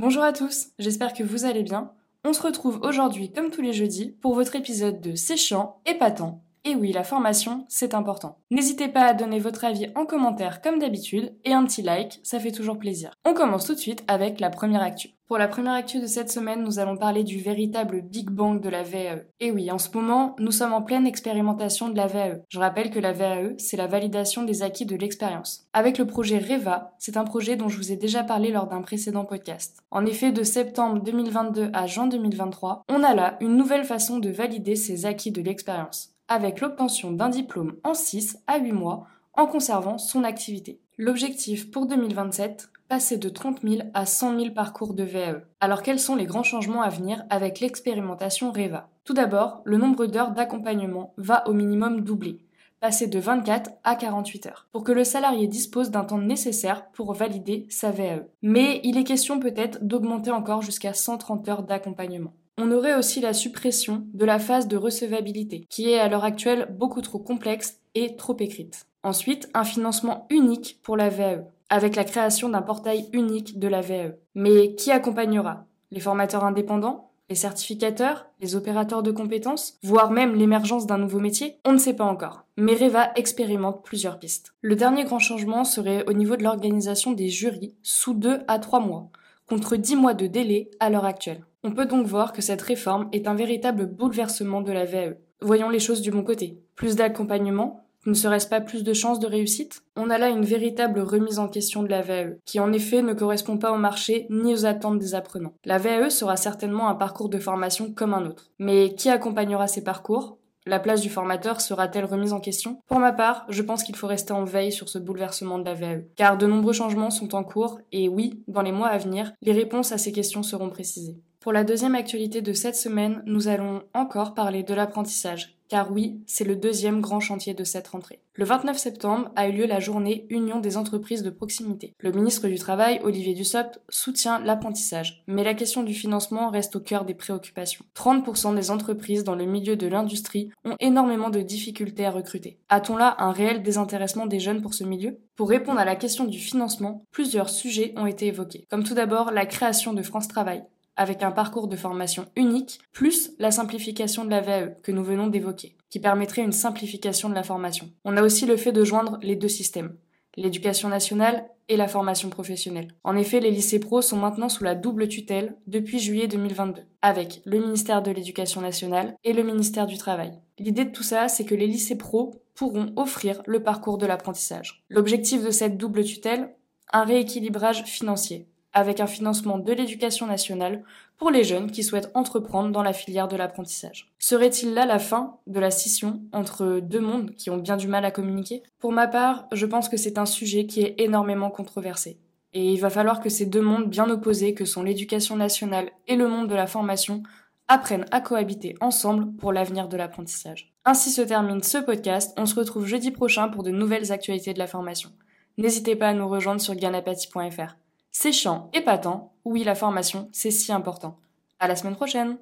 Bonjour à tous, j'espère que vous allez bien. On se retrouve aujourd'hui comme tous les jeudis pour votre épisode de C'est chiant, épatant. Et oui, la formation, c'est important. N'hésitez pas à donner votre avis en commentaire comme d'habitude et un petit like, ça fait toujours plaisir. On commence tout de suite avec la première actu. Pour la première actu de cette semaine, nous allons parler du véritable Big Bang de la VAE. Et oui, en ce moment, nous sommes en pleine expérimentation de la VAE. Je rappelle que la VAE, c'est la validation des acquis de l'expérience. Avec le projet REVA, c'est un projet dont je vous ai déjà parlé lors d'un précédent podcast. En effet, de septembre 2022 à juin 2023, on a là une nouvelle façon de valider ces acquis de l'expérience, avec l'obtention d'un diplôme en 6 à 8 mois en conservant son activité. L'objectif pour 2027, passer de 30 000 à 100 000 parcours de VAE. Alors quels sont les grands changements à venir avec l'expérimentation REVA? Tout d'abord, le nombre d'heures d'accompagnement va au minimum doubler passer de 24 à 48 heures, pour que le salarié dispose d'un temps nécessaire pour valider sa VAE. Mais il est question peut-être d'augmenter encore jusqu'à 130 heures d'accompagnement. On aurait aussi la suppression de la phase de recevabilité, qui est à l'heure actuelle beaucoup trop complexe et trop écrite. Ensuite, un financement unique pour la VAE avec la création d'un portail unique de la VAE. Mais qui accompagnera? Les formateurs indépendants? Les certificateurs, les opérateurs de compétences, voire même l'émergence d'un nouveau métier, on ne sait pas encore. Mais Reva expérimente plusieurs pistes. Le dernier grand changement serait au niveau de l'organisation des jurys sous 2 à 3 mois, contre 10 mois de délai à l'heure actuelle. On peut donc voir que cette réforme est un véritable bouleversement de la VAE. Voyons les choses du bon côté. Plus d'accompagnement, ne serait-ce pas plus de chances de réussite? On a là une véritable remise en question de la VAE, qui en effet ne correspond pas au marché ni aux attentes des apprenants. La VAE sera certainement un parcours de formation comme un autre. Mais qui accompagnera ces parcours? La place du formateur sera-t-elle remise en question? Pour ma part, je pense qu'il faut rester en veille sur ce bouleversement de la VAE, car de nombreux changements sont en cours et oui, dans les mois à venir, les réponses à ces questions seront précisées. Pour la deuxième actualité de cette semaine, nous allons encore parler de l'apprentissage, car oui, c'est le deuxième grand chantier de cette rentrée. Le 29 septembre a eu lieu la journée Union des entreprises de proximité. Le ministre du Travail, Olivier Dussopt, soutient l'apprentissage, mais la question du financement reste au cœur des préoccupations. 30% des entreprises dans le milieu de l'industrie ont énormément de difficultés à recruter. A-t-on là un réel désintéressement des jeunes pour ce milieu? Pour répondre à la question du financement, plusieurs sujets ont été évoqués, comme tout d'abord la création de France Travail, avec un parcours de formation unique, plus la simplification de la VAE que nous venons d'évoquer, qui permettrait une simplification de la formation. On a aussi le fait de joindre les deux systèmes, l'éducation nationale et la formation professionnelle. En effet, les lycées pro sont maintenant sous la double tutelle depuis juillet 2022, avec le ministère de l'Éducation nationale et le ministère du Travail. L'idée de tout ça, c'est que les lycées pro pourront offrir le parcours de l'apprentissage. L'objectif de cette double tutelle, un rééquilibrage financier avec un financement de l'éducation nationale pour les jeunes qui souhaitent entreprendre dans la filière de l'apprentissage. Serait-il là la fin de la scission entre deux mondes qui ont bien du mal à communiquer? Pour ma part, je pense que c'est un sujet qui est énormément controversé. Et il va falloir que ces deux mondes bien opposés que sont l'éducation nationale et le monde de la formation apprennent à cohabiter ensemble pour l'avenir de l'apprentissage. Ainsi se termine ce podcast, on se retrouve jeudi prochain pour de nouvelles actualités de la formation. N'hésitez pas à nous rejoindre sur ganapati.fr. C'est chiant, épatant, oui la formation, c'est si important. À la semaine prochaine